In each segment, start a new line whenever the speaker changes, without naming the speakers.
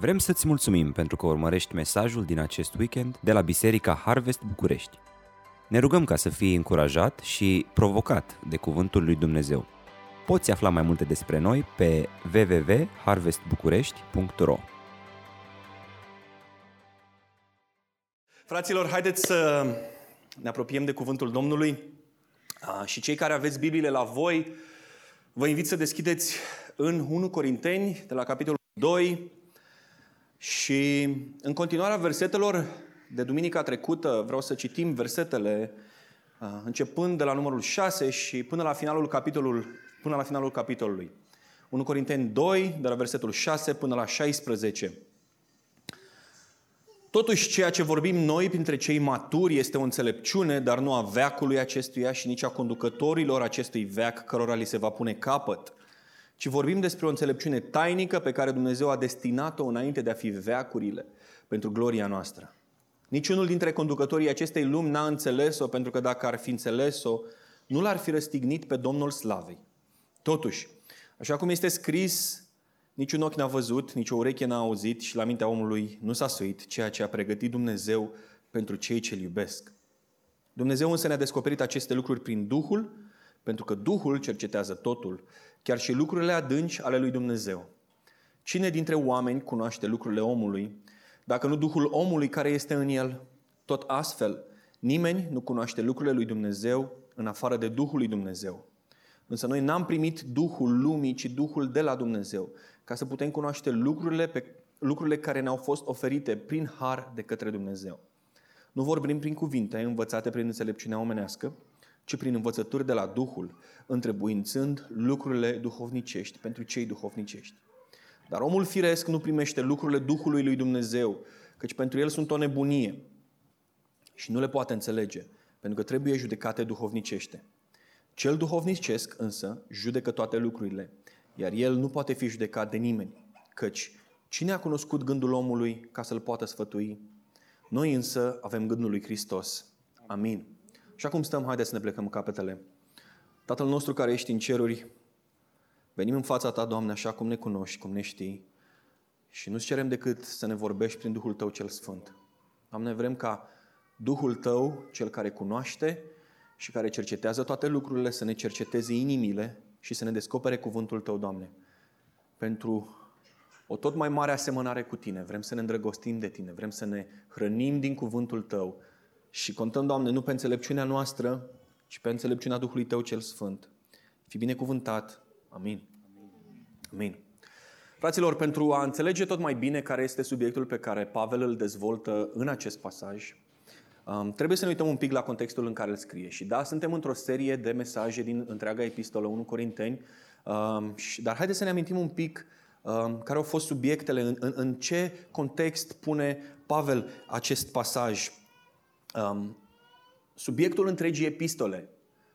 Vrem să-ți mulțumim pentru că urmărești mesajul din acest weekend de la Biserica Harvest București. Ne rugăm ca să fii încurajat și provocat de Cuvântul lui Dumnezeu. Poți afla mai multe despre noi pe www.harvestbucurești.ro
Fraților, haideți să ne apropiem de Cuvântul Domnului și cei care aveți Bibliile la voi, vă invit să deschideți în 1 Corinteni, de la capitolul 2, și în continuarea versetelor de duminica trecută vreau să citim versetele începând de la numărul 6 și până la finalul, capitolul, până la finalul capitolului. 1 Corinteni 2, de la versetul 6 până la 16. Totuși, ceea ce vorbim noi printre cei maturi este o înțelepciune, dar nu a veacului acestuia și nici a conducătorilor acestui veac cărora li se va pune capăt – ci vorbim despre o înțelepciune tainică pe care Dumnezeu a destinat-o înainte de a fi veacurile pentru gloria noastră. Niciunul dintre conducătorii acestei lumi n-a înțeles-o, pentru că dacă ar fi înțeles-o, nu l-ar fi răstignit pe Domnul Slavei. Totuși, așa cum este scris, niciun ochi n-a văzut, nici o ureche n-a auzit și la mintea omului nu s-a suit ceea ce a pregătit Dumnezeu pentru cei ce-L iubesc. Dumnezeu însă ne-a descoperit aceste lucruri prin Duhul, pentru că Duhul cercetează totul, chiar și lucrurile adânci ale lui Dumnezeu. Cine dintre oameni cunoaște lucrurile omului, dacă nu Duhul omului care este în el? Tot astfel, nimeni nu cunoaște lucrurile lui Dumnezeu în afară de Duhul lui Dumnezeu. Însă noi n-am primit Duhul lumii, ci Duhul de la Dumnezeu, ca să putem cunoaște lucrurile, pe, lucrurile care ne-au fost oferite prin har de către Dumnezeu. Nu vorbim prin cuvinte învățate prin înțelepciunea omenească, ci prin învățături de la Duhul, întrebuințând lucrurile duhovnicești pentru cei duhovnicești. Dar omul firesc nu primește lucrurile Duhului lui Dumnezeu, căci pentru el sunt o nebunie și nu le poate înțelege, pentru că trebuie judecate duhovnicește. Cel duhovnicesc însă judecă toate lucrurile, iar el nu poate fi judecat de nimeni, căci cine a cunoscut gândul omului ca să-l poată sfătui? Noi însă avem gândul lui Hristos. Amin. Și acum stăm, haideți să ne plecăm capetele. Tatăl nostru care ești în ceruri, venim în fața Ta, Doamne, așa cum ne cunoști, cum ne știi și nu-ți cerem decât să ne vorbești prin Duhul Tău cel Sfânt. Doamne, vrem ca Duhul Tău, cel care cunoaște și care cercetează toate lucrurile, să ne cerceteze inimile și să ne descopere cuvântul Tău, Doamne. Pentru o tot mai mare asemănare cu Tine. Vrem să ne îndrăgostim de Tine, vrem să ne hrănim din cuvântul Tău și contăm, Doamne, nu pe înțelepciunea noastră, ci pe înțelepciunea Duhului Tău cel Sfânt. Fi binecuvântat. Amin. Amin. Fraților, pentru a înțelege tot mai bine care este subiectul pe care Pavel îl dezvoltă în acest pasaj, um, trebuie să ne uităm un pic la contextul în care îl scrie. Și da, suntem într-o serie de mesaje din întreaga epistolă 1 Corinteni, um, dar haideți să ne amintim un pic um, care au fost subiectele, în, în, în ce context pune Pavel acest pasaj. Um, subiectul întregii epistole,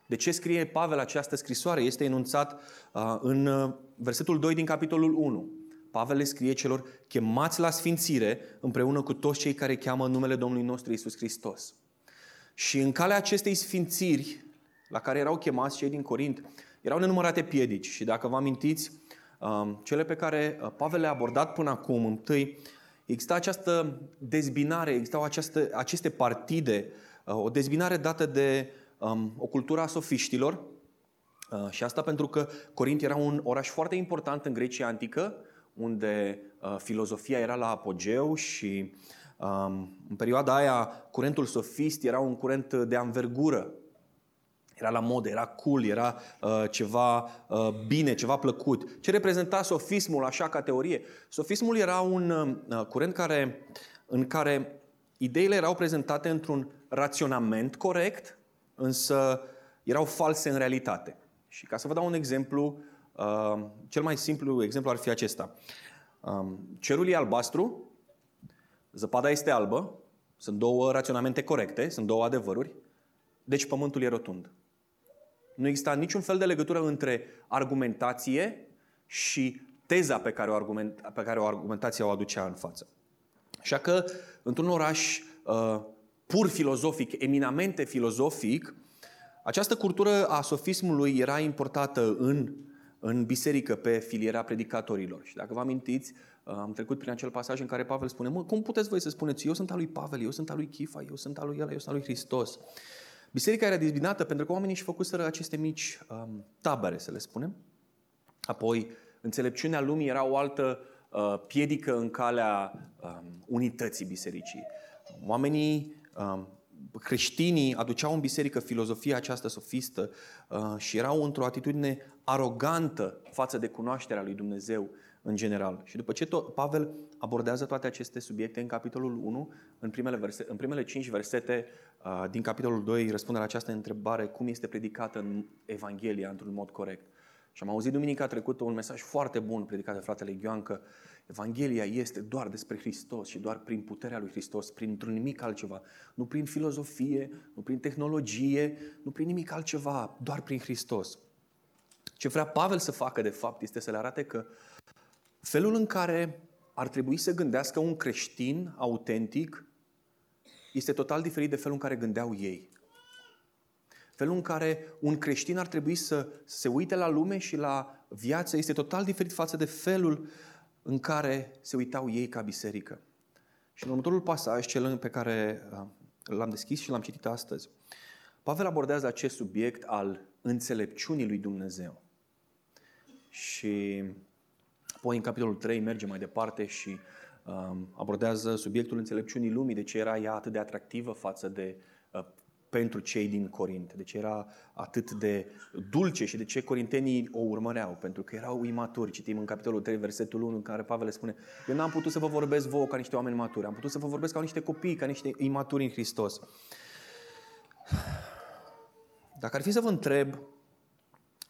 de ce scrie Pavel această scrisoare, este enunțat uh, în uh, versetul 2 din capitolul 1. Pavel le scrie celor chemați la sfințire împreună cu toți cei care cheamă numele Domnului nostru Isus Hristos. Și în calea acestei sfințiri la care erau chemați cei din Corint, erau nenumărate piedici. Și dacă vă amintiți, um, cele pe care uh, Pavel le-a abordat până acum, întâi, Exista această dezbinare, existau această, aceste partide, uh, o dezbinare dată de um, o cultură a sofiștilor, uh, și asta pentru că Corint era un oraș foarte important în Grecia Antică, unde uh, filozofia era la apogeu și um, în perioada aia curentul sofist era un curent de anvergură. Era la modă, era cool, era uh, ceva uh, bine, ceva plăcut. Ce reprezenta sofismul așa ca teorie? Sofismul era un uh, curent care, în care ideile erau prezentate într-un raționament corect, însă erau false în realitate. Și ca să vă dau un exemplu, uh, cel mai simplu exemplu ar fi acesta. Um, cerul e albastru, zăpada este albă, sunt două raționamente corecte, sunt două adevăruri, deci pământul e rotund. Nu exista niciun fel de legătură între argumentație și teza pe care o, argument, pe care o argumentație o aducea în față. Așa că, într-un oraș uh, pur filozofic, eminamente filozofic, această cultură a sofismului era importată în în biserică pe filiera predicatorilor. Și dacă vă amintiți, am trecut prin acel pasaj în care Pavel spune, mă, cum puteți voi să spuneți, eu sunt al lui Pavel, eu sunt al lui Chifa, eu sunt al lui el, eu sunt al lui Hristos. Biserica era dezbinată pentru că oamenii își făcuseră aceste mici um, tabere, să le spunem. Apoi, înțelepciunea lumii era o altă uh, piedică în calea um, unității bisericii. Oamenii um, creștinii aduceau în biserică filozofia aceasta sofistă uh, și erau într-o atitudine arogantă față de cunoașterea lui Dumnezeu în general. Și după ce tot, Pavel abordează toate aceste subiecte în capitolul 1, în primele, verse, în primele 5 versete uh, din capitolul 2 răspunde la această întrebare cum este predicată în Evanghelia într-un mod corect. Și am auzit duminica trecută un mesaj foarte bun predicat de fratele Ioan că Evanghelia este doar despre Hristos și doar prin puterea lui Hristos, prin nimic altceva. Nu prin filozofie, nu prin tehnologie, nu prin nimic altceva, doar prin Hristos. Ce vrea Pavel să facă, de fapt, este să le arate că felul în care ar trebui să gândească un creștin autentic este total diferit de felul în care gândeau ei. Felul în care un creștin ar trebui să se uite la lume și la viață este total diferit față de felul în care se uitau ei ca biserică. Și în următorul pasaj, cel pe care uh, l-am deschis și l-am citit astăzi, Pavel abordează acest subiect al înțelepciunii lui Dumnezeu. Și apoi în capitolul 3 merge mai departe și um, abordează subiectul înțelepciunii lumii, de ce era ea atât de atractivă față de uh, pentru cei din Corint. De ce era atât de dulce și de ce corintenii o urmăreau? Pentru că erau imaturi. Citim în capitolul 3, versetul 1, în care Pavel le spune Eu n-am putut să vă vorbesc vouă ca niște oameni maturi. Am putut să vă vorbesc ca niște copii, ca niște imaturi în Hristos. Dacă ar fi să vă întreb,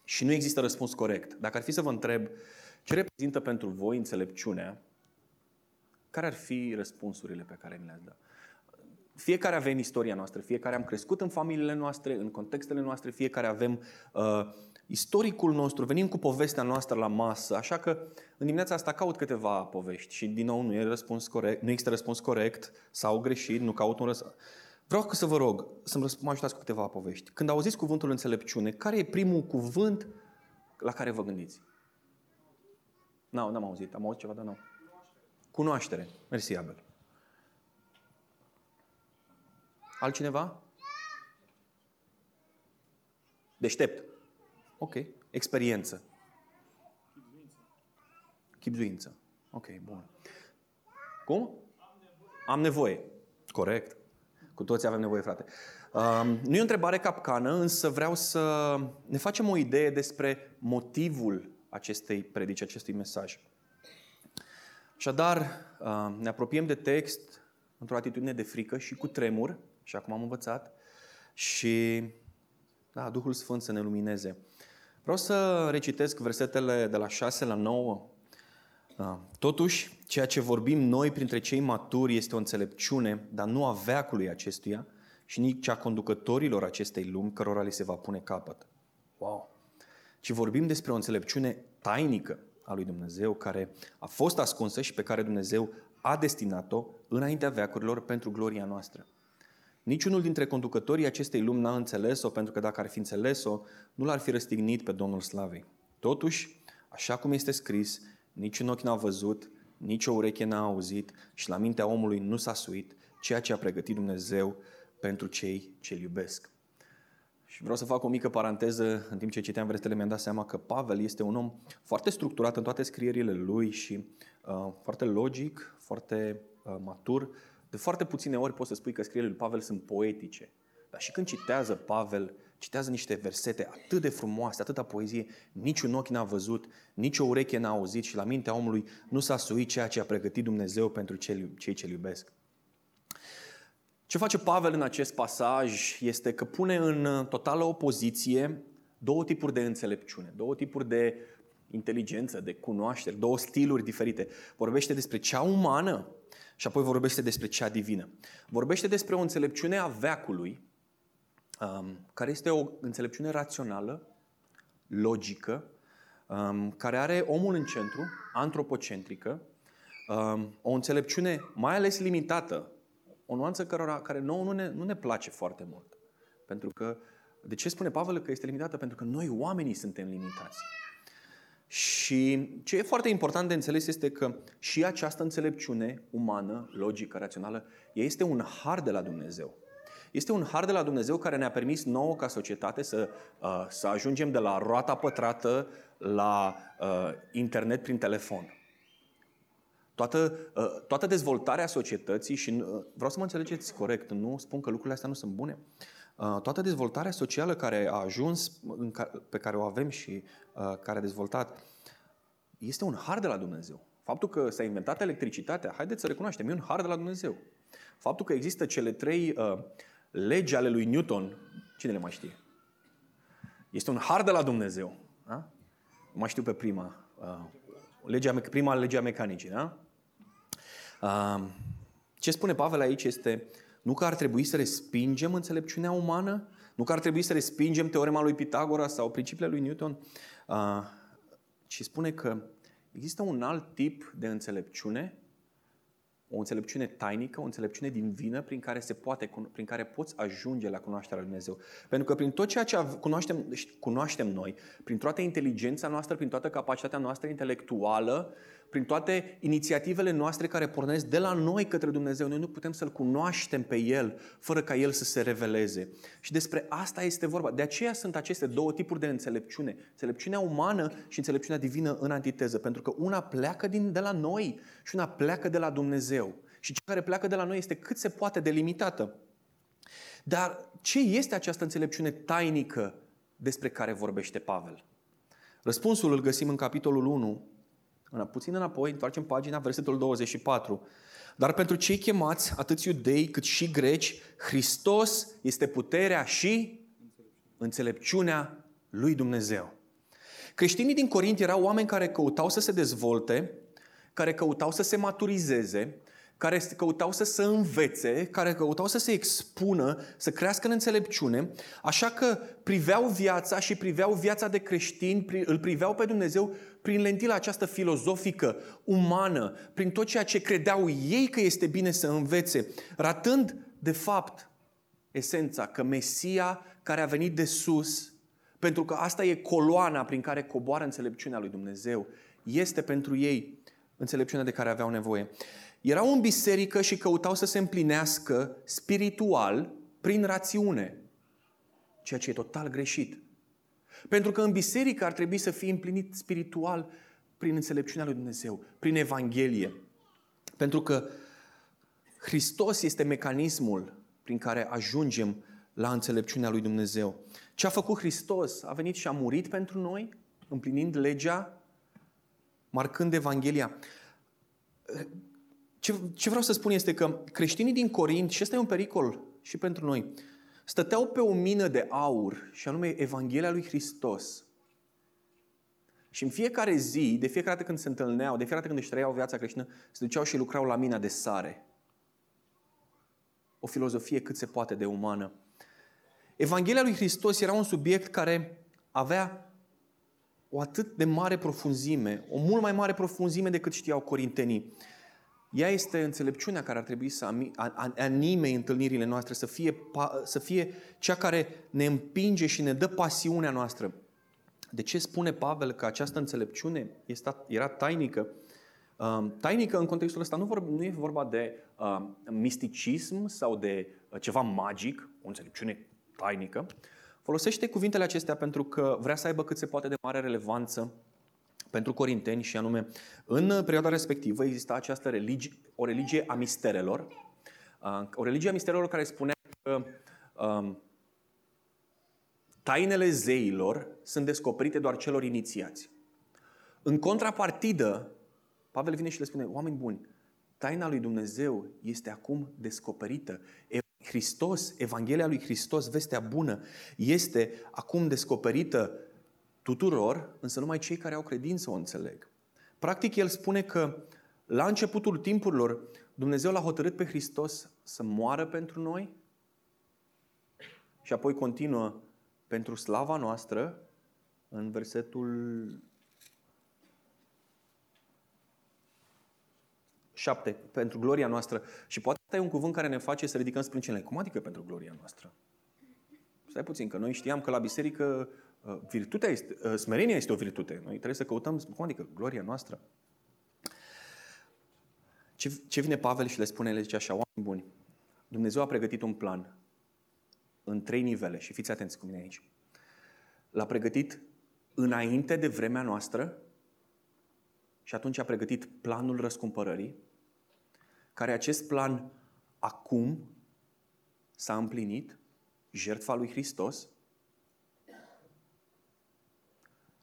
și nu există răspuns corect, dacă ar fi să vă întreb ce reprezintă pentru voi înțelepciunea, care ar fi răspunsurile pe care mi le-ați dat? Fiecare avem istoria noastră, fiecare am crescut în familiile noastre, în contextele noastre, fiecare avem uh, istoricul nostru, venim cu povestea noastră la masă, așa că în dimineața asta caut câteva povești și din nou nu, e răspuns corect, nu există răspuns corect sau greșit, nu caut un răspuns. Vreau să vă rog să mă ajutați cu câteva povești. Când auziți cuvântul înțelepciune, care e primul cuvânt la care vă gândiți? Nu, n-am auzit. Am auzit ceva, dar nu. Cunoaștere. Mersi, Abel. Altcineva? Deștept. Ok. Experiență. Chipzuință. Ok, bun. Cum? Am nevoie. Corect. Cu toți avem nevoie, frate. Um, nu e o întrebare capcană, însă vreau să ne facem o idee despre motivul acestei predici, acestui mesaj. Așadar, um, ne apropiem de text într-o atitudine de frică și cu tremur, și acum am învățat, și da, Duhul Sfânt să ne lumineze. Vreau să recitesc versetele de la 6 la 9. Da. Totuși, ceea ce vorbim noi printre cei maturi este o înțelepciune, dar nu a veacului acestuia și nici a conducătorilor acestei lumi, cărora li se va pune capăt. Wow! Ci vorbim despre o înțelepciune tainică a lui Dumnezeu, care a fost ascunsă și pe care Dumnezeu a destinat-o înaintea veacurilor pentru gloria noastră. Niciunul dintre conducătorii acestei lumi n-a înțeles-o, pentru că dacă ar fi înțeles-o, nu l-ar fi răstignit pe Domnul Slavei. Totuși, așa cum este scris, niciun ochi n-a văzut, nici o ureche n-a auzit și la mintea omului nu s-a suit ceea ce a pregătit Dumnezeu pentru cei ce îl iubesc. Și vreau să fac o mică paranteză, în timp ce citeam versetele mi-am dat seama că Pavel este un om foarte structurat în toate scrierile lui și uh, foarte logic, foarte uh, matur, de foarte puține ori poți să spui că scrierile lui Pavel sunt poetice. Dar și când citează Pavel, citează niște versete atât de frumoase, atâta poezie, niciun ochi n-a văzut, nici o ureche n-a auzit și la mintea omului nu s-a suit ceea ce a pregătit Dumnezeu pentru cei ce-L iubesc. Ce face Pavel în acest pasaj este că pune în totală opoziție două tipuri de înțelepciune, două tipuri de inteligență, de cunoaștere, două stiluri diferite. Vorbește despre cea umană și apoi vorbește despre cea divină. Vorbește despre o înțelepciune a veacului, um, care este o înțelepciune rațională, logică, um, care are omul în centru, antropocentrică, um, o înțelepciune mai ales limitată, o nuanță cărora, care nouă nu ne, nu ne place foarte mult. Pentru că, de ce spune Pavel că este limitată? Pentru că noi oamenii suntem limitați. Și ce e foarte important de înțeles este că și această înțelepciune umană, logică, rațională, este un har de la Dumnezeu. Este un har de la Dumnezeu care ne-a permis nouă ca societate să, uh, să ajungem de la roata pătrată la uh, internet prin telefon. Toată, uh, toată dezvoltarea societății și uh, vreau să mă înțelegeți corect, nu spun că lucrurile astea nu sunt bune. Uh, toată dezvoltarea socială care a ajuns, pe care o avem și care a dezvoltat, este un har de la Dumnezeu. Faptul că s-a inventat electricitatea, haideți să recunoaștem, e un har de la Dumnezeu. Faptul că există cele trei uh, legi ale lui Newton, cine le mai știe? Este un har de la Dumnezeu. Da? Nu mai știu pe prima. Uh, legea, prima legea mecanicii. Da? Uh, ce spune Pavel aici este nu că ar trebui să respingem înțelepciunea umană, nu că ar trebui să respingem teorema lui Pitagora sau principiile lui Newton, uh, ci spune că există un alt tip de înțelepciune o înțelepciune tainică, o înțelepciune din vină prin care, se poate, prin care poți ajunge la cunoașterea lui Dumnezeu. Pentru că prin tot ceea ce cunoaștem, cunoaștem noi, prin toată inteligența noastră, prin toată capacitatea noastră intelectuală, prin toate inițiativele noastre care pornesc de la noi către Dumnezeu. Noi nu putem să-L cunoaștem pe El fără ca El să se reveleze. Și despre asta este vorba. De aceea sunt aceste două tipuri de înțelepciune. Înțelepciunea umană și înțelepciunea divină în antiteză. Pentru că una pleacă din, de la noi și una pleacă de la Dumnezeu. Și cea care pleacă de la noi este cât se poate delimitată. Dar ce este această înțelepciune tainică despre care vorbește Pavel? Răspunsul îl găsim în capitolul 1, puțin înapoi, întoarcem pagina, versetul 24. Dar pentru cei chemați, atât iudei cât și greci, Hristos este puterea și înțelepciunea lui Dumnezeu. Creștinii din Corint erau oameni care căutau să se dezvolte, care căutau să se maturizeze, care căutau să se învețe, care căutau să se expună, să crească în înțelepciune, așa că priveau viața și priveau viața de creștini, îl priveau pe Dumnezeu prin lentila această filozofică, umană, prin tot ceea ce credeau ei că este bine să învețe, ratând, de fapt, esența că Mesia care a venit de sus, pentru că asta e coloana prin care coboară înțelepciunea lui Dumnezeu, este pentru ei înțelepciunea de care aveau nevoie. Erau în biserică și căutau să se împlinească spiritual prin rațiune, ceea ce e total greșit. Pentru că în biserică ar trebui să fie împlinit spiritual prin înțelepciunea lui Dumnezeu, prin Evanghelie. Pentru că Hristos este mecanismul prin care ajungem la înțelepciunea lui Dumnezeu. Ce a făcut Hristos? A venit și a murit pentru noi, împlinind legea, marcând Evanghelia. Ce, ce vreau să spun este că creștinii din Corint, și ăsta e un pericol și pentru noi, stăteau pe o mină de aur, și anume Evanghelia lui Hristos. Și în fiecare zi, de fiecare dată când se întâlneau, de fiecare dată când își trăiau viața creștină, se duceau și lucrau la mina de sare. O filozofie cât se poate de umană. Evanghelia lui Hristos era un subiect care avea o atât de mare profunzime, o mult mai mare profunzime decât știau corintenii. Ea este înțelepciunea care ar trebui să anime întâlnirile noastre, să fie, să fie cea care ne împinge și ne dă pasiunea noastră. De ce spune Pavel că această înțelepciune era tainică? Um, tainică în contextul ăsta nu, nu e vorba de um, misticism sau de uh, ceva magic, o înțelepciune tainică. Folosește cuvintele acestea pentru că vrea să aibă cât se poate de mare relevanță pentru corinteni și anume în perioada respectivă exista această religie, o religie a misterelor, uh, o religie a misterelor care spunea că um, tainele zeilor sunt descoperite doar celor inițiați. În contrapartidă, Pavel vine și le spune, oameni buni, taina lui Dumnezeu este acum descoperită. Hristos, Evanghelia lui Hristos, vestea bună, este acum descoperită tuturor, însă numai cei care au credință o înțeleg. Practic, el spune că la începutul timpurilor Dumnezeu l-a hotărât pe Hristos să moară pentru noi și apoi continuă pentru slava noastră în versetul 7, pentru gloria noastră. Și poate asta e un cuvânt care ne face să ridicăm sprâncenele. Cum adică pentru gloria noastră? Stai puțin, că noi știam că la biserică Uh, virtutea este, uh, smerenia este o virtute. Noi trebuie să căutăm, cum adică, gloria noastră. Ce, ce vine Pavel și le spune, le zice așa, oameni buni, Dumnezeu a pregătit un plan în trei nivele și fiți atenți cu mine aici. L-a pregătit înainte de vremea noastră și atunci a pregătit planul răscumpărării, care acest plan acum s-a împlinit, jertfa lui Hristos,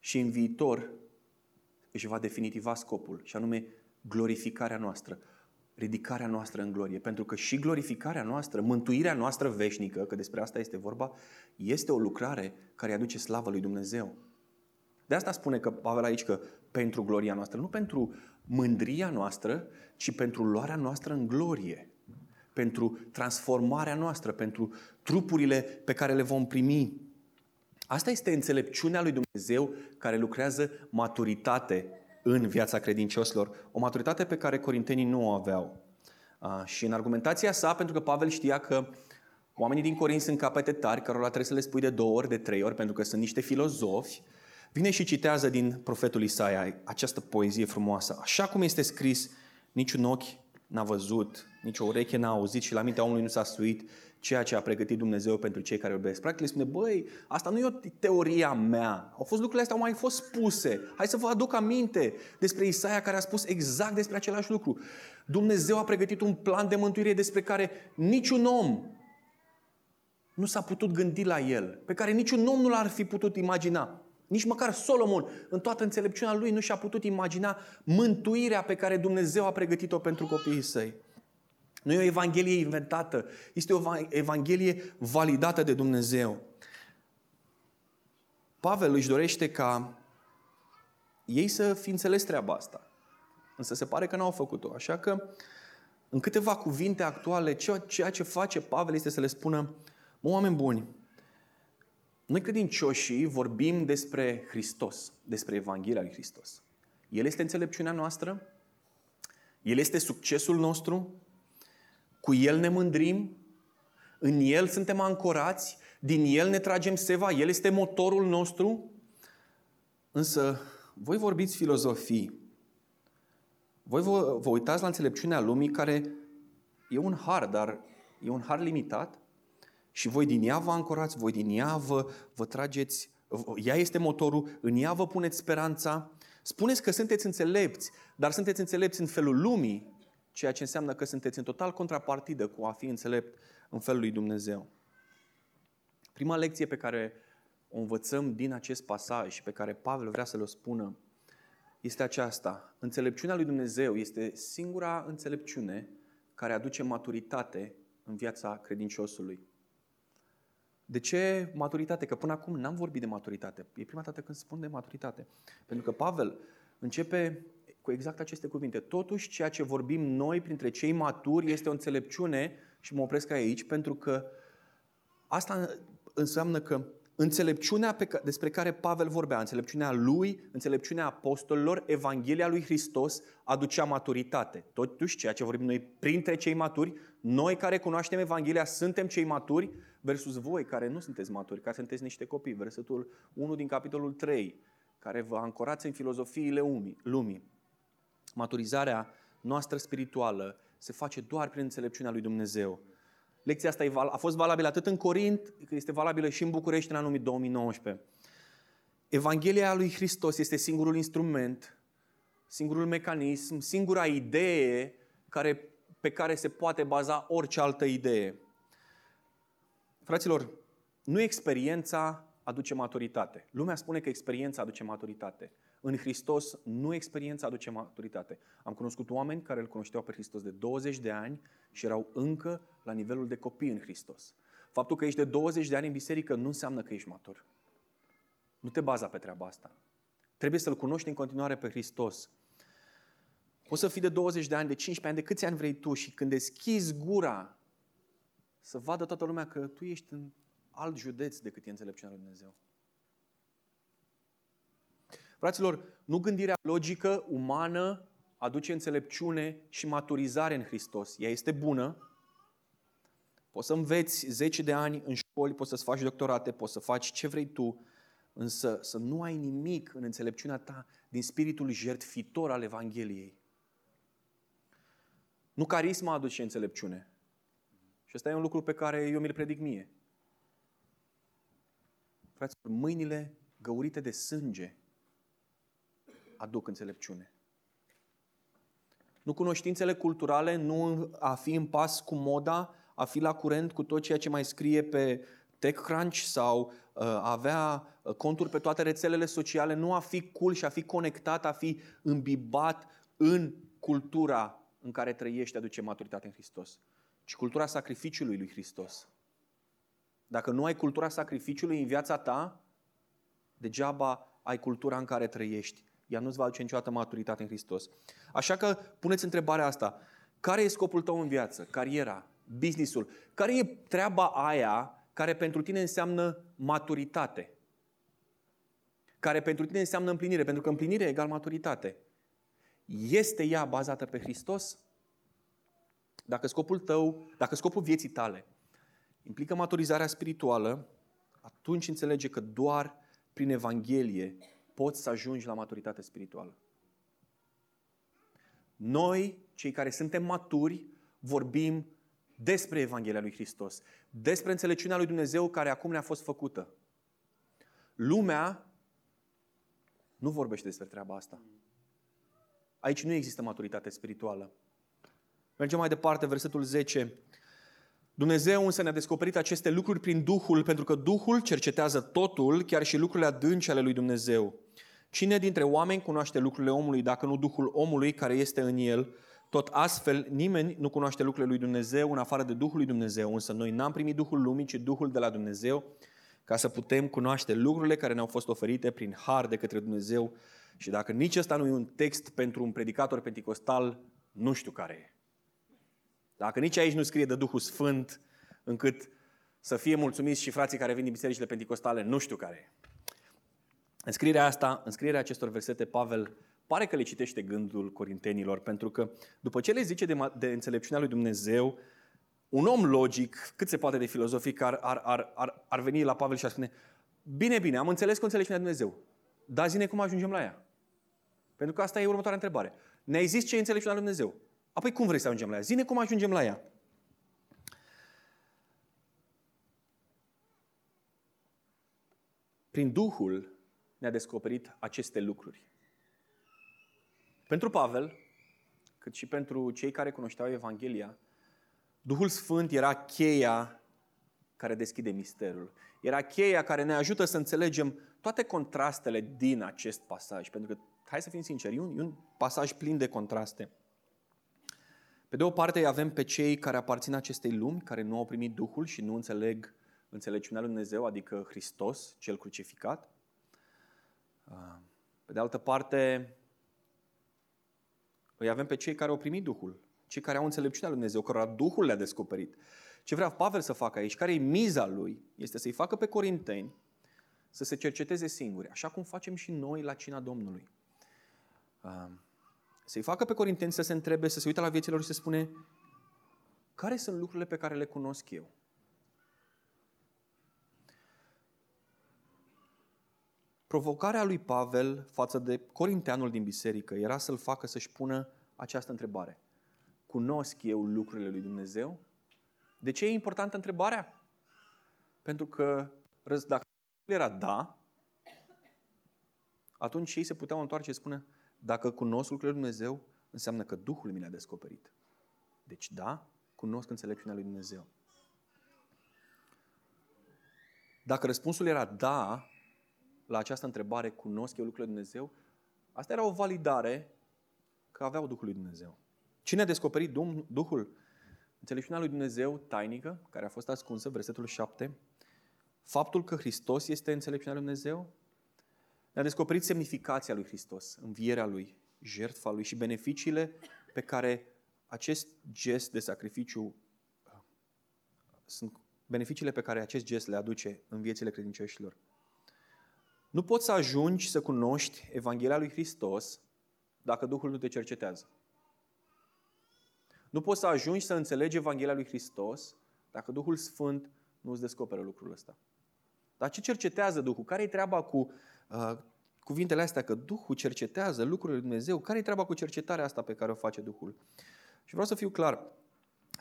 și în viitor își va definitiva scopul, și anume glorificarea noastră, ridicarea noastră în glorie. Pentru că și glorificarea noastră, mântuirea noastră veșnică, că despre asta este vorba, este o lucrare care aduce slavă lui Dumnezeu. De asta spune că Pavel aici că pentru gloria noastră, nu pentru mândria noastră, ci pentru luarea noastră în glorie, pentru transformarea noastră, pentru trupurile pe care le vom primi. Asta este înțelepciunea lui Dumnezeu care lucrează maturitate în viața credincioșilor, o maturitate pe care corintenii nu o aveau. Și în argumentația sa, pentru că Pavel știa că oamenii din Corint sunt capete tari, cărora trebuie să le spui de două ori, de trei ori, pentru că sunt niște filozofi, vine și citează din profetul Isaia această poezie frumoasă. Așa cum este scris, niciun ochi n-a văzut, nici o ureche n-a auzit și la mintea omului nu s-a suit ceea ce a pregătit Dumnezeu pentru cei care iubesc. Practic le spune, băi, asta nu e o teoria mea. Au fost lucrurile astea, au mai fost spuse. Hai să vă aduc aminte despre Isaia care a spus exact despre același lucru. Dumnezeu a pregătit un plan de mântuire despre care niciun om nu s-a putut gândi la el, pe care niciun om nu l-ar fi putut imagina. Nici măcar Solomon, în toată înțelepciunea lui, nu și-a putut imagina mântuirea pe care Dumnezeu a pregătit-o pentru copiii săi. Nu e o evanghelie inventată, este o evanghelie validată de Dumnezeu. Pavel își dorește ca ei să fi înțeles treaba asta. Însă se pare că n-au făcut-o. Așa că, în câteva cuvinte actuale, ceea ce face Pavel este să le spună, mă, oameni buni, noi credincioșii vorbim despre Hristos, despre Evanghelia lui Hristos. El este înțelepciunea noastră, El este succesul nostru, cu El ne mândrim, în El suntem ancorați, din El ne tragem seva, El este motorul nostru. Însă, voi vorbiți filozofii, voi vă, vă uitați la înțelepciunea lumii care e un har, dar e un har limitat și voi din ea vă ancorați, voi din ea vă, vă trageți, ea este motorul, în ea vă puneți speranța. Spuneți că sunteți înțelepți, dar sunteți înțelepți în felul lumii, ceea ce înseamnă că sunteți în total contrapartidă cu a fi înțelept în felul lui Dumnezeu. Prima lecție pe care o învățăm din acest pasaj și pe care Pavel vrea să le spună este aceasta. Înțelepciunea lui Dumnezeu este singura înțelepciune care aduce maturitate în viața credinciosului. De ce maturitate? Că până acum n-am vorbit de maturitate. E prima dată când spun de maturitate. Pentru că Pavel începe cu exact aceste cuvinte. Totuși, ceea ce vorbim noi printre cei maturi este o înțelepciune și mă opresc aici pentru că asta înseamnă că înțelepciunea pe care, despre care Pavel vorbea, înțelepciunea lui, înțelepciunea apostolilor, Evanghelia lui Hristos aducea maturitate. Totuși, ceea ce vorbim noi printre cei maturi, noi care cunoaștem Evanghelia suntem cei maturi versus voi care nu sunteți maturi, care sunteți niște copii. Versetul 1 din capitolul 3, care vă ancorați în filozofiile lumii. Maturizarea noastră spirituală se face doar prin înțelepciunea lui Dumnezeu. Lecția asta a fost valabilă atât în Corint, cât este valabilă și în București în anul 2019. Evanghelia lui Hristos este singurul instrument, singurul mecanism, singura idee care, pe care se poate baza orice altă idee. Fraților, nu experiența aduce maturitate. Lumea spune că experiența aduce maturitate. În Hristos nu experiența aduce maturitate. Am cunoscut oameni care îl cunoșteau pe Hristos de 20 de ani și erau încă la nivelul de copii în Hristos. Faptul că ești de 20 de ani în biserică nu înseamnă că ești matur. Nu te baza pe treaba asta. Trebuie să-L cunoști în continuare pe Hristos. O să fii de 20 de ani, de 15 ani, de câți ani vrei tu și când deschizi gura să vadă toată lumea că tu ești în alt județ decât e înțelepciunea lui Dumnezeu. Fraților, nu gândirea logică, umană, aduce înțelepciune și maturizare în Hristos. Ea este bună. Poți să înveți 10 de ani în școli, poți să-ți faci doctorate, poți să faci ce vrei tu, însă să nu ai nimic în înțelepciunea ta din spiritul jertfitor al Evangheliei. Nu carisma aduce înțelepciune. Și ăsta e un lucru pe care eu mi-l predic mie. Fraților, mâinile găurite de sânge aduc înțelepciune. Nu cunoștințele culturale, nu a fi în pas cu moda, a fi la curent cu tot ceea ce mai scrie pe TechCrunch sau uh, a avea uh, conturi pe toate rețelele sociale, nu a fi cool și a fi conectat, a fi îmbibat în cultura în care trăiești aduce maturitate în Hristos, ci cultura sacrificiului lui Hristos. Dacă nu ai cultura sacrificiului în viața ta, degeaba ai cultura în care trăiești. Ea nu-ți va aduce niciodată maturitate în Hristos. Așa că puneți întrebarea asta. Care e scopul tău în viață? Cariera? Businessul? Care e treaba aia care pentru tine înseamnă maturitate? Care pentru tine înseamnă împlinire? Pentru că împlinire egal maturitate. Este ea bazată pe Hristos? Dacă scopul tău, dacă scopul vieții tale implică maturizarea spirituală, atunci înțelege că doar prin Evanghelie poți să ajungi la maturitate spirituală. Noi, cei care suntem maturi, vorbim despre Evanghelia lui Hristos, despre înțelepciunea lui Dumnezeu care acum ne-a fost făcută. Lumea nu vorbește despre treaba asta. Aici nu există maturitate spirituală. Mergem mai departe, versetul 10. Dumnezeu însă ne-a descoperit aceste lucruri prin Duhul, pentru că Duhul cercetează totul, chiar și lucrurile adânci ale lui Dumnezeu. Cine dintre oameni cunoaște lucrurile omului dacă nu Duhul omului care este în el? Tot astfel, nimeni nu cunoaște lucrurile lui Dumnezeu în afară de Duhul lui Dumnezeu, însă noi n-am primit Duhul lumii, ci Duhul de la Dumnezeu, ca să putem cunoaște lucrurile care ne-au fost oferite prin har de către Dumnezeu. Și dacă nici ăsta nu e un text pentru un predicator penticostal, nu știu care e. Dacă nici aici nu scrie de Duhul Sfânt, încât să fie mulțumiți și frații care vin din bisericile penticostale, nu știu care e. În scrierea asta, în scrierea acestor versete, Pavel pare că le citește gândul corintenilor, pentru că după ce le zice de, de înțelepciunea lui Dumnezeu, un om logic, cât se poate de filozofic, ar, ar, ar, ar, ar veni la Pavel și ar spune Bine, bine, am înțeles cu înțelepciunea lui Dumnezeu, dar zine cum ajungem la ea. Pentru că asta e următoarea întrebare. Ne-ai zis ce e înțelepciunea lui Dumnezeu. Apoi cum vrei să ajungem la ea? Zine cum ajungem la ea. Prin Duhul ne-a descoperit aceste lucruri. Pentru Pavel, cât și pentru cei care cunoșteau Evanghelia, Duhul Sfânt era cheia care deschide misterul. Era cheia care ne ajută să înțelegem toate contrastele din acest pasaj. Pentru că, hai să fim sinceri, e un, e un pasaj plin de contraste. Pe de o parte avem pe cei care aparțin acestei lumi, care nu au primit Duhul și nu înțeleg înțelepciunea lui Dumnezeu, adică Hristos, cel crucificat. Ah, pe de altă parte, îi avem pe cei care au primit Duhul, cei care au înțelepciunea lui Dumnezeu, cărora Duhul le-a descoperit. Ce vrea Pavel să facă aici, care e miza lui, este să-i facă pe corinteni să se cerceteze singuri, așa cum facem și noi la cina Domnului. Ah, să-i facă pe corinteni să se întrebe, să se uite la viețile lor și să spune care sunt lucrurile pe care le cunosc eu? Provocarea lui Pavel față de corinteanul din biserică era să-l facă să-și pună această întrebare. Cunosc eu lucrurile lui Dumnezeu? De ce e importantă întrebarea? Pentru că dacă era da, atunci ei se puteau întoarce și spune, dacă cunosc lucrurile lui Dumnezeu, înseamnă că Duhul mi le-a descoperit. Deci da, cunosc înțelepciunea lui Dumnezeu. Dacă răspunsul era da la această întrebare, cunosc eu lucrurile lui Dumnezeu, asta era o validare că aveau Duhul lui Dumnezeu. Cine a descoperit Duhul? Înțelepciunea lui Dumnezeu tainică, care a fost ascunsă, versetul 7, faptul că Hristos este înțelepciunea lui Dumnezeu, ne-a descoperit semnificația lui Hristos, învierea lui, jertfa lui și beneficiile pe care acest gest de sacrificiu sunt beneficiile pe care acest gest le aduce în viețile credincioșilor. Nu poți să ajungi să cunoști Evanghelia lui Hristos dacă Duhul nu te cercetează. Nu poți să ajungi să înțelegi Evanghelia lui Hristos dacă Duhul Sfânt nu îți descoperă lucrul ăsta. Dar ce cercetează Duhul? Care-i treaba cu uh, cuvintele astea că Duhul cercetează lucrurile lui Dumnezeu? Care-i treaba cu cercetarea asta pe care o face Duhul? Și vreau să fiu clar,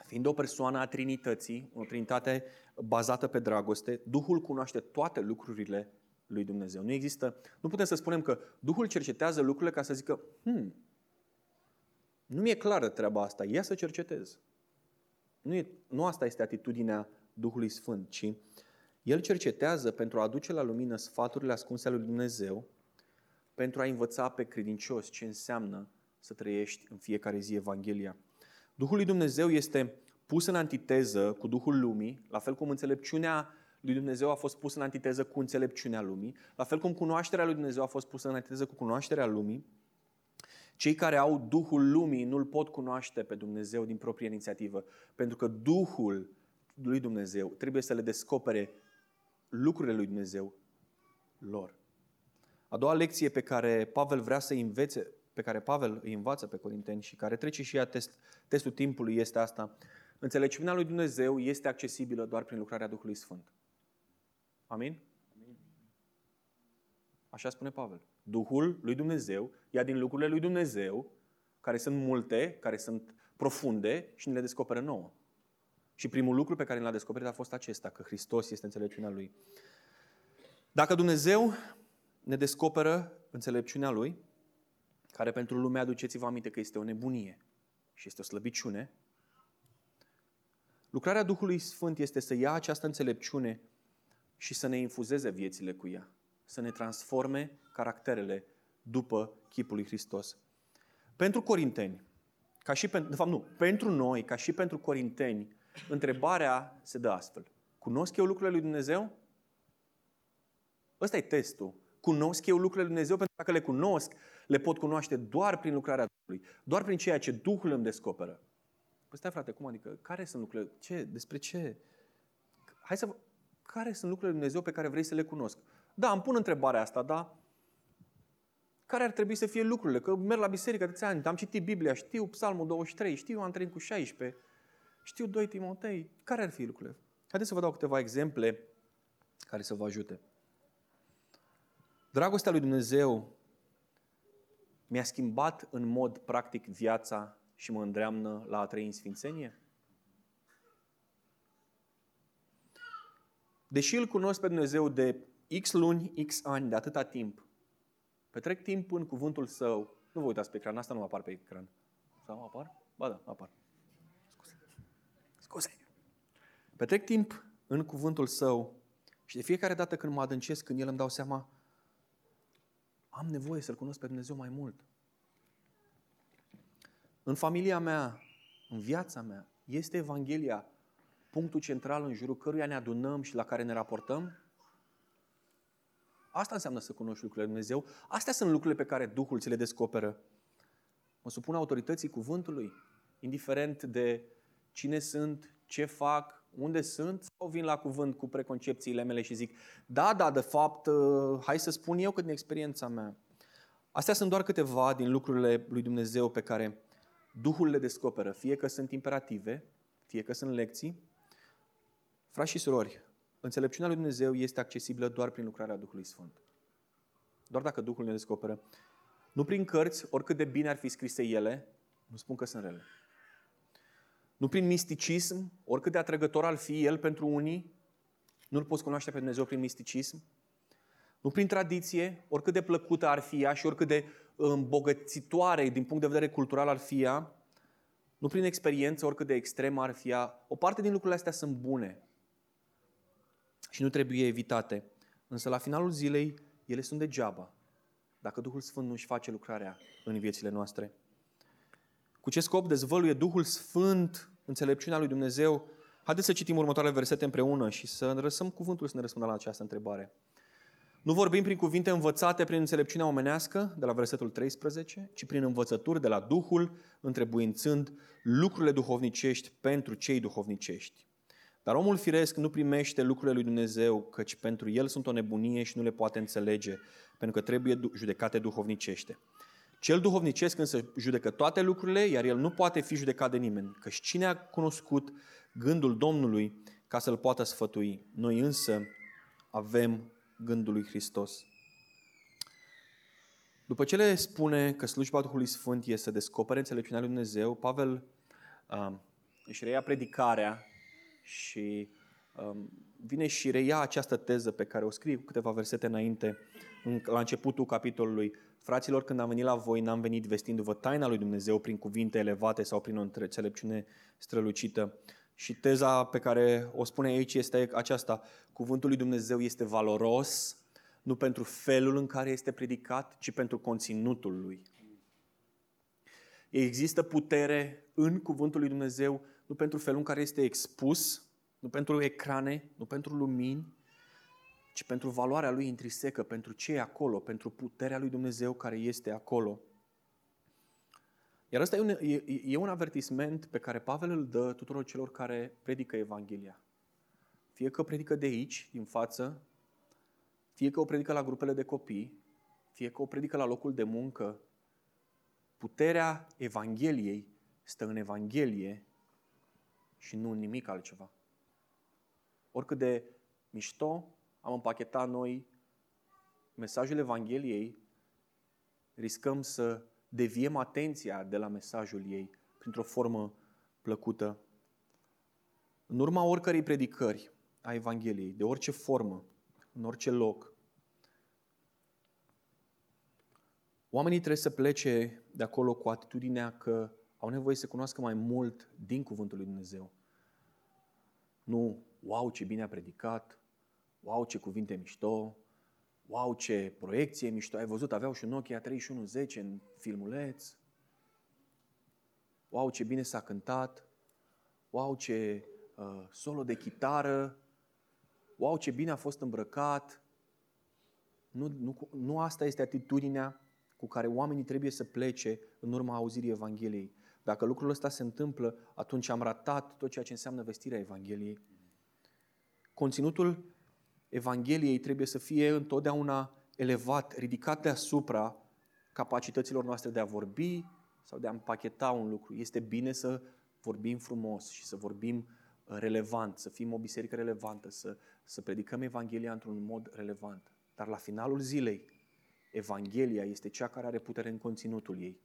fiind o persoană a Trinității, o Trinitate bazată pe dragoste, Duhul cunoaște toate lucrurile lui Dumnezeu. Nu există, nu putem să spunem că Duhul cercetează lucrurile ca să zică, hmm, nu mi-e clară treaba asta, ia să cercetez. Nu, e, nu asta este atitudinea Duhului Sfânt, ci El cercetează pentru a aduce la lumină sfaturile ascunse ale lui Dumnezeu, pentru a învăța pe credincios ce înseamnă să trăiești în fiecare zi Evanghelia. Duhul lui Dumnezeu este pus în antiteză cu Duhul lumii, la fel cum înțelepciunea lui Dumnezeu a fost pusă în antiteză cu înțelepciunea lumii, la fel cum cunoașterea lui Dumnezeu a fost pusă în antiteză cu cunoașterea lumii. Cei care au Duhul lumii nu-L pot cunoaște pe Dumnezeu din proprie inițiativă, pentru că Duhul lui Dumnezeu trebuie să le descopere lucrurile lui Dumnezeu lor. A doua lecție pe care Pavel vrea să învețe, pe care Pavel îi învață pe Corinteni și care trece și ea test, testul timpului este asta. Înțelepciunea lui Dumnezeu este accesibilă doar prin lucrarea Duhului Sfânt. Amin? Așa spune Pavel. Duhul lui Dumnezeu ia din lucrurile lui Dumnezeu, care sunt multe, care sunt profunde și ne le descoperă nouă. Și primul lucru pe care l-a descoperit a fost acesta, că Hristos este înțelepciunea Lui. Dacă Dumnezeu ne descoperă înțelepciunea Lui, care pentru lume, aduceți-vă aminte că este o nebunie și este o slăbiciune, lucrarea Duhului Sfânt este să ia această înțelepciune și să ne infuzeze viețile cu ea, să ne transforme caracterele după chipul lui Hristos. Pentru corinteni, ca și pentru, de fapt nu, pentru noi, ca și pentru corinteni, întrebarea se dă astfel. Cunosc eu lucrurile lui Dumnezeu? Ăsta e testul. Cunosc eu lucrurile lui Dumnezeu? Pentru că dacă le cunosc, le pot cunoaște doar prin lucrarea Duhului. Doar prin ceea ce Duhul îmi descoperă. Păi stai frate, cum adică? Care sunt lucrurile? Ce? Despre ce? Hai să care sunt lucrurile lui Dumnezeu pe care vrei să le cunosc? Da, îmi pun întrebarea asta, da? Care ar trebui să fie lucrurile? Că merg la biserică de ani, am citit Biblia, știu Psalmul 23, știu Antren cu 16, știu 2 Timotei. Care ar fi lucrurile? Haideți să vă dau câteva exemple care să vă ajute. Dragostea lui Dumnezeu mi-a schimbat în mod practic viața și mă îndreamnă la a trăi în sfințenie? Deși îl cunosc pe Dumnezeu de X luni, X ani, de atâta timp, petrec timp în cuvântul său. Nu vă uitați pe ecran, asta nu apar pe ecran. Sau apar? Ba da, apar. Scuze. Scuze. Petrec timp în cuvântul său și de fiecare dată când mă adâncesc, când el îmi dau seama, am nevoie să-L cunosc pe Dumnezeu mai mult. În familia mea, în viața mea, este Evanghelia punctul central în jurul căruia ne adunăm și la care ne raportăm? Asta înseamnă să cunoști lucrurile lui Dumnezeu. Astea sunt lucrurile pe care Duhul ți le descoperă. Mă supun autorității cuvântului, indiferent de cine sunt, ce fac, unde sunt, sau vin la cuvânt cu preconcepțiile mele și zic, da, da, de fapt, uh, hai să spun eu cât din experiența mea. Astea sunt doar câteva din lucrurile lui Dumnezeu pe care Duhul le descoperă, fie că sunt imperative, fie că sunt lecții, Frați și surori, înțelepciunea lui Dumnezeu este accesibilă doar prin lucrarea Duhului Sfânt. Doar dacă Duhul ne descoperă. Nu prin cărți, oricât de bine ar fi scrise ele, nu spun că sunt rele. Nu prin misticism, oricât de atrăgător ar fi el pentru unii, nu-L poți cunoaște pe Dumnezeu prin misticism. Nu prin tradiție, oricât de plăcută ar fi ea și oricât de îmbogățitoare din punct de vedere cultural ar fi ea, nu prin experiență, oricât de extremă ar fi ea. O parte din lucrurile astea sunt bune, și nu trebuie evitate. Însă la finalul zilei, ele sunt degeaba dacă Duhul Sfânt nu își face lucrarea în viețile noastre. Cu ce scop dezvăluie Duhul Sfânt înțelepciunea lui Dumnezeu? Haideți să citim următoarele versete împreună și să răsăm cuvântul să ne răspundă la această întrebare. Nu vorbim prin cuvinte învățate prin înțelepciunea omenească, de la versetul 13, ci prin învățături de la Duhul, întrebuințând lucrurile duhovnicești pentru cei duhovnicești. Dar omul firesc nu primește lucrurile lui Dumnezeu, căci pentru el sunt o nebunie și nu le poate înțelege, pentru că trebuie judecate duhovnicește. Cel duhovnicesc însă judecă toate lucrurile, iar el nu poate fi judecat de nimeni, căci cine a cunoscut gândul Domnului ca să-l poată sfătui? Noi însă avem gândul lui Hristos. După ce le spune că slujba Duhului Sfânt este să descopere înțelepciunea lui Dumnezeu, Pavel uh, își reia predicarea și uh, vine și reia această teză pe care o scrie cu câteva versete înainte, în, la începutul capitolului. Fraților, când am venit la voi, n-am venit vestindu-vă taina lui Dumnezeu prin cuvinte elevate sau prin o înțelepciune strălucită. Și teza pe care o spune aici este aceasta. Cuvântul lui Dumnezeu este valoros, nu pentru felul în care este predicat, ci pentru conținutul lui. Există putere în cuvântul lui Dumnezeu, nu pentru felul în care este expus, nu pentru ecrane, nu pentru lumini, ci pentru valoarea lui intrinsecă, pentru ce e acolo, pentru puterea lui Dumnezeu care este acolo. Iar ăsta e un, e, e un avertisment pe care Pavel îl dă tuturor celor care predică Evanghelia. Fie că predică de aici, din față, fie că o predică la grupele de copii, fie că o predică la locul de muncă, puterea Evangheliei stă în Evanghelie și nu în nimic altceva. Oricât de mișto am împachetat noi mesajul Evangheliei, riscăm să deviem atenția de la mesajul ei printr-o formă plăcută. În urma oricărei predicări a Evangheliei, de orice formă, în orice loc, oamenii trebuie să plece de acolo cu atitudinea că au nevoie să cunoască mai mult din Cuvântul lui Dumnezeu. Nu, wow, ce bine a predicat, wow, ce cuvinte mișto, wow, ce proiecție mișto, ai văzut, aveau și un Nokia 3110 în filmuleț, wow, ce bine s-a cântat, wow, ce uh, solo de chitară, wow, ce bine a fost îmbrăcat. Nu, nu, nu asta este atitudinea cu care oamenii trebuie să plece în urma auzirii Evangheliei. Dacă lucrul ăsta se întâmplă, atunci am ratat tot ceea ce înseamnă vestirea Evangheliei. Conținutul Evangheliei trebuie să fie întotdeauna elevat, ridicat deasupra capacităților noastre de a vorbi sau de a împacheta un lucru. Este bine să vorbim frumos și să vorbim uh, relevant, să fim o biserică relevantă, să, să predicăm Evanghelia într-un mod relevant. Dar la finalul zilei, Evanghelia este cea care are putere în conținutul ei.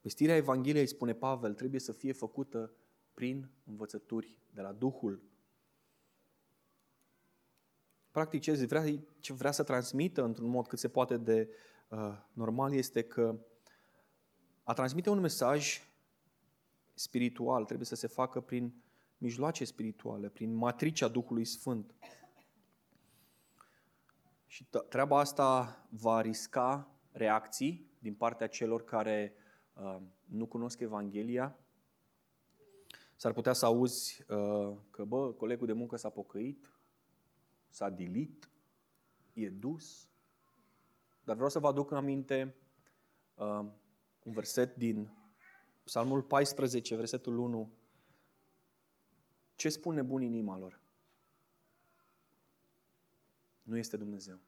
Vestirea Evangheliei, spune Pavel, trebuie să fie făcută prin învățături de la Duhul. Practic, ce vrea, ce vrea să transmită într-un mod cât se poate de uh, normal este că a transmite un mesaj spiritual trebuie să se facă prin mijloace spirituale, prin matricea Duhului Sfânt. Și treaba asta va risca reacții din partea celor care uh, nu cunosc Evanghelia, S-ar putea să auzi uh, că, bă, colegul de muncă s-a pocăit, s-a dilit, e dus. Dar vreau să vă aduc în aminte uh, un verset din Psalmul 14, versetul 1. Ce spune bun inima lor? Nu este Dumnezeu.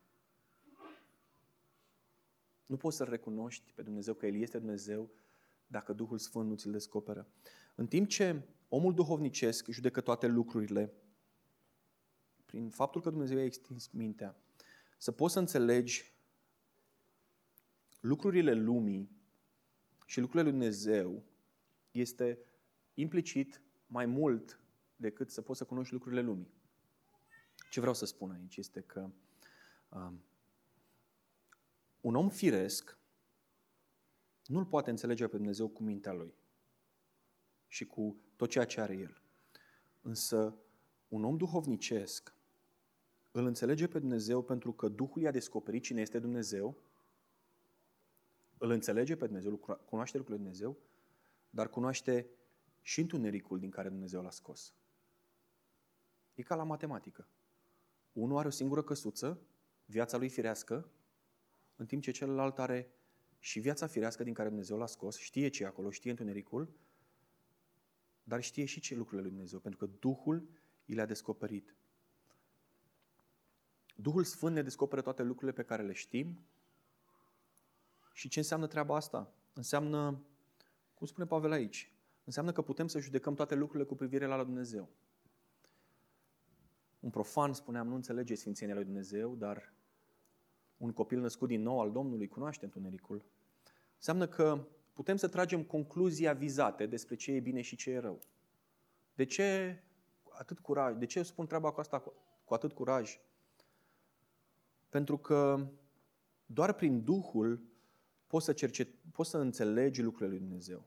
Nu poți să-L recunoști pe Dumnezeu că El este Dumnezeu dacă Duhul Sfânt nu ți-l descoperă. În timp ce omul duhovnicesc judecă toate lucrurile prin faptul că Dumnezeu a extins mintea, să poți să înțelegi lucrurile lumii și lucrurile lui Dumnezeu este implicit mai mult decât să poți să cunoști lucrurile lumii. Ce vreau să spun aici este că um, un om firesc nu-l poate înțelege pe Dumnezeu cu mintea lui și cu tot ceea ce are el. Însă, un om duhovnicesc îl înțelege pe Dumnezeu pentru că Duhul i-a descoperit cine este Dumnezeu, îl înțelege pe Dumnezeu, cunoaște lucrurile Dumnezeu, dar cunoaște și întunericul din care Dumnezeu l-a scos. E ca la matematică. Unul are o singură căsuță, viața lui firească, în timp ce celălalt are și viața firească din care Dumnezeu l-a scos, știe ce e acolo, știe întunericul, dar știe și ce lucrurile lui Dumnezeu, pentru că Duhul i le-a descoperit. Duhul Sfânt ne descoperă toate lucrurile pe care le știm. Și ce înseamnă treaba asta? Înseamnă, cum spune Pavel aici, înseamnă că putem să judecăm toate lucrurile cu privire la Dumnezeu. Un profan, spuneam, nu înțelege Sfințenia lui Dumnezeu, dar un copil născut din nou al Domnului cunoaște întunericul. Înseamnă că putem să tragem concluzia vizate despre ce e bine și ce e rău. De ce atât curaj? De ce spun treaba cu asta cu, cu atât curaj? Pentru că doar prin Duhul poți să, cercet, poți să înțelegi lucrurile lui Dumnezeu.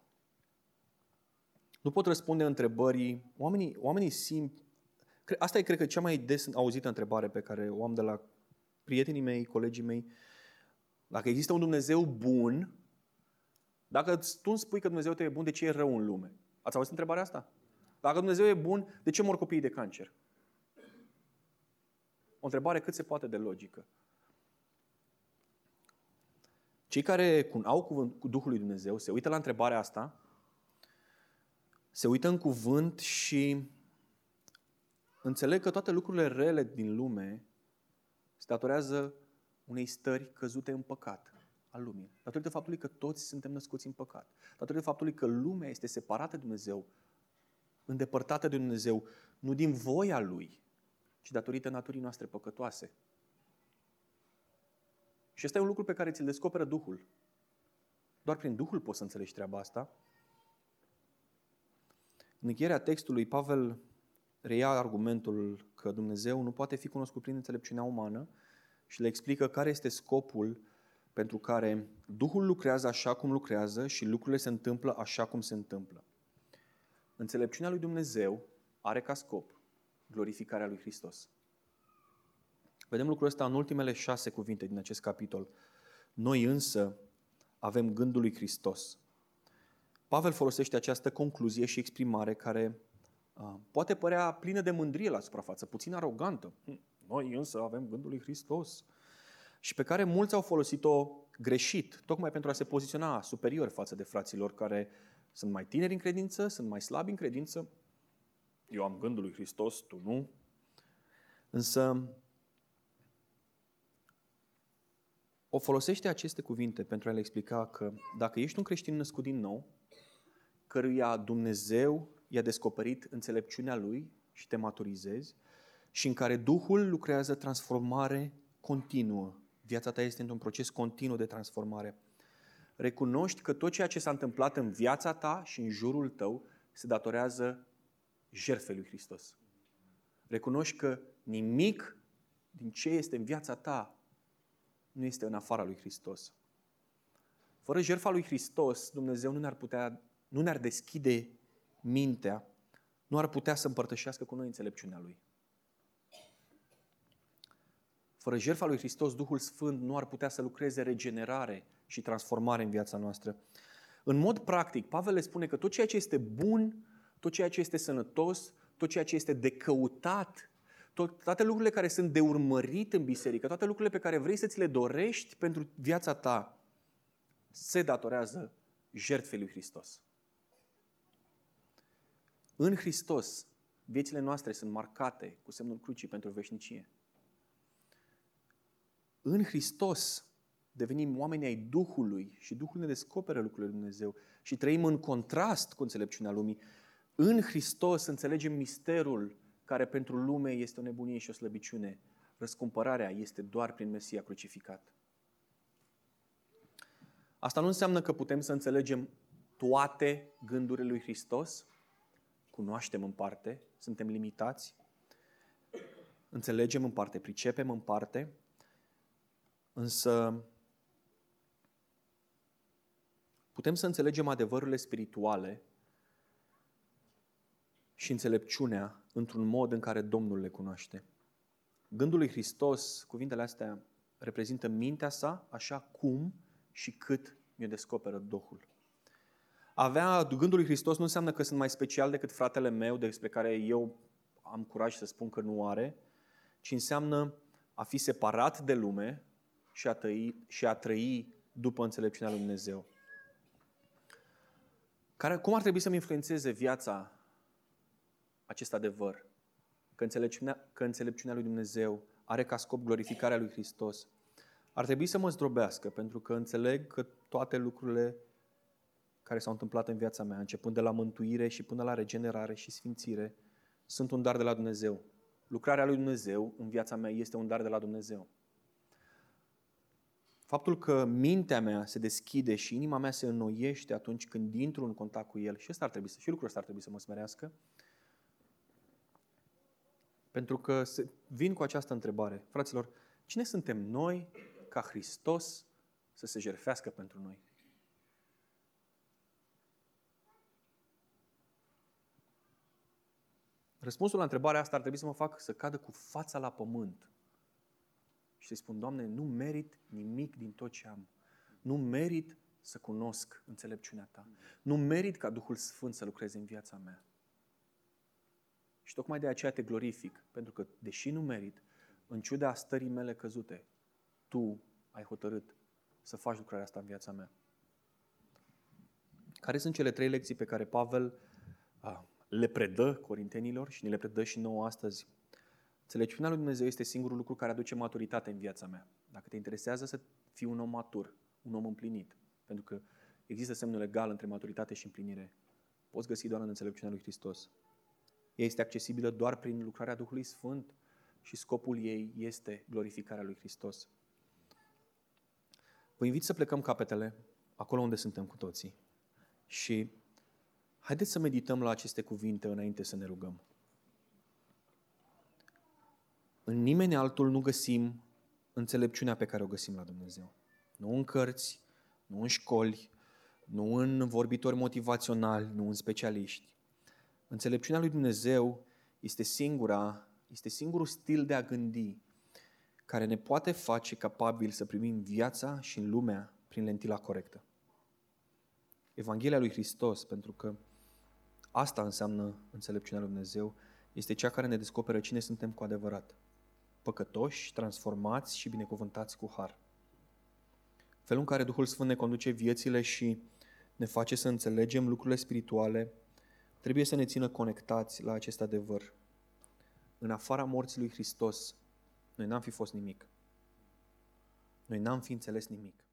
Nu pot răspunde întrebării. Oamenii, oamenii simt... Asta e, cred că, cea mai des auzită întrebare pe care o am de la prietenii mei, colegii mei. Dacă există un Dumnezeu bun, dacă tu îmi spui că Dumnezeu te e bun, de ce e rău în lume? Ați auzit întrebarea asta? Dacă Dumnezeu e bun, de ce mor copiii de cancer? O întrebare cât se poate de logică. Cei care au cuvânt cu Duhul lui Dumnezeu se uită la întrebarea asta, se uită în cuvânt și înțeleg că toate lucrurile rele din lume se datorează unei stări căzute în păcat al lumii. Datorită faptului că toți suntem născuți în păcat. Datorită faptului că lumea este separată de Dumnezeu, îndepărtată de Dumnezeu, nu din voia Lui, ci datorită naturii noastre păcătoase. Și ăsta e un lucru pe care ți-l descoperă Duhul. Doar prin Duhul poți să înțelegi treaba asta. În încheierea textului, Pavel reia argumentul că Dumnezeu nu poate fi cunoscut prin înțelepciunea umană și le explică care este scopul pentru care Duhul lucrează așa cum lucrează și lucrurile se întâmplă așa cum se întâmplă. Înțelepciunea lui Dumnezeu are ca scop glorificarea lui Hristos. Vedem lucrul ăsta în ultimele șase cuvinte din acest capitol. Noi însă avem gândul lui Hristos. Pavel folosește această concluzie și exprimare care uh, poate părea plină de mândrie la suprafață, puțin arogantă. Hm, noi însă avem gândul lui Hristos. Și pe care mulți au folosit-o greșit, tocmai pentru a se poziționa superior față de fraților care sunt mai tineri în credință, sunt mai slabi în credință. Eu am gândul lui Hristos, tu nu. Însă o folosește aceste cuvinte pentru a le explica că dacă ești un creștin născut din nou, căruia Dumnezeu i-a descoperit înțelepciunea Lui și te maturizezi, și în care Duhul lucrează transformare continuă. Viața ta este într-un proces continuu de transformare. Recunoști că tot ceea ce s-a întâmplat în viața ta și în jurul tău se datorează jertfei lui Hristos. Recunoști că nimic din ce este în viața ta nu este în afara lui Hristos. Fără jertfa lui Hristos, Dumnezeu nu ne-ar putea, nu ne-ar deschide mintea, nu ar putea să împărtășească cu noi înțelepciunea Lui. Fără jertfa lui Hristos, Duhul Sfânt nu ar putea să lucreze regenerare și transformare în viața noastră. În mod practic, Pavel le spune că tot ceea ce este bun, tot ceea ce este sănătos, tot ceea ce este de căutat tot, toate lucrurile care sunt de urmărit în biserică, toate lucrurile pe care vrei să ți le dorești pentru viața ta, se datorează jertfei lui Hristos. În Hristos, viețile noastre sunt marcate cu semnul crucii pentru veșnicie. În Hristos devenim oameni ai Duhului și Duhul ne descoperă lucrurile lui Dumnezeu și trăim în contrast cu înțelepciunea lumii. În Hristos înțelegem misterul care pentru lume este o nebunie și o slăbiciune. Răscumpărarea este doar prin Mesia crucificat. Asta nu înseamnă că putem să înțelegem toate gândurile lui Hristos. Cunoaștem în parte, suntem limitați. Înțelegem în parte, pricepem în parte. Însă putem să înțelegem adevărurile spirituale și înțelepciunea într-un mod în care Domnul le cunoaște. Gândul lui Hristos, cuvintele astea, reprezintă mintea sa așa cum și cât mi-o descoperă Duhul. Avea gândul lui Hristos nu înseamnă că sunt mai special decât fratele meu, despre care eu am curaj să spun că nu are, ci înseamnă a fi separat de lume și a, trăi, și a trăi după înțelepciunea lui Dumnezeu. Care, cum ar trebui să-mi influențeze viața acest adevăr, că înțelepciunea, că înțelepciunea lui Dumnezeu are ca scop glorificarea lui Hristos, ar trebui să mă zdrobească, pentru că înțeleg că toate lucrurile care s-au întâmplat în viața mea, începând de la mântuire și până la regenerare și sfințire, sunt un dar de la Dumnezeu. lucrarea lui Dumnezeu în viața mea este un dar de la Dumnezeu. Faptul că mintea mea se deschide și inima mea se înnoiește atunci când intru în contact cu El, și ăsta ar trebui să, și lucrul ăsta ar trebui să mă smerească, pentru că se, vin cu această întrebare. Fraților, cine suntem noi ca Hristos să se jerfească pentru noi? Răspunsul la întrebarea asta ar trebui să mă facă să cadă cu fața la pământ și să-i spun, Doamne, nu merit nimic din tot ce am. Nu merit să cunosc înțelepciunea Ta. Nu merit ca Duhul Sfânt să lucreze în viața mea. Și tocmai de aceea te glorific, pentru că, deși nu merit, în ciuda stării mele căzute, Tu ai hotărât să faci lucrarea asta în viața mea. Care sunt cele trei lecții pe care Pavel a, le predă corintenilor și ne le predă și nouă astăzi? Înțelepciunea lui Dumnezeu este singurul lucru care aduce maturitate în viața mea. Dacă te interesează să fii un om matur, un om împlinit, pentru că există semnul legal între maturitate și împlinire, poți găsi doar în înțelepciunea lui Hristos. Ea este accesibilă doar prin lucrarea Duhului Sfânt și scopul ei este glorificarea lui Hristos. Vă invit să plecăm capetele acolo unde suntem cu toții și haideți să medităm la aceste cuvinte înainte să ne rugăm. În nimeni altul nu găsim înțelepciunea pe care o găsim la Dumnezeu. Nu în cărți, nu în școli, nu în vorbitori motivaționali, nu în specialiști. Înțelepciunea lui Dumnezeu este singura, este singurul stil de a gândi care ne poate face capabil să primim viața și în lumea prin lentila corectă. Evanghelia lui Hristos, pentru că asta înseamnă înțelepciunea lui Dumnezeu, este cea care ne descoperă cine suntem cu adevărat. Păcătoși, transformați și binecuvântați cu har. Felul în care Duhul Sfânt ne conduce viețile și ne face să înțelegem lucrurile spirituale trebuie să ne țină conectați la acest adevăr. În afara morții lui Hristos, noi n-am fi fost nimic. Noi n-am fi înțeles nimic.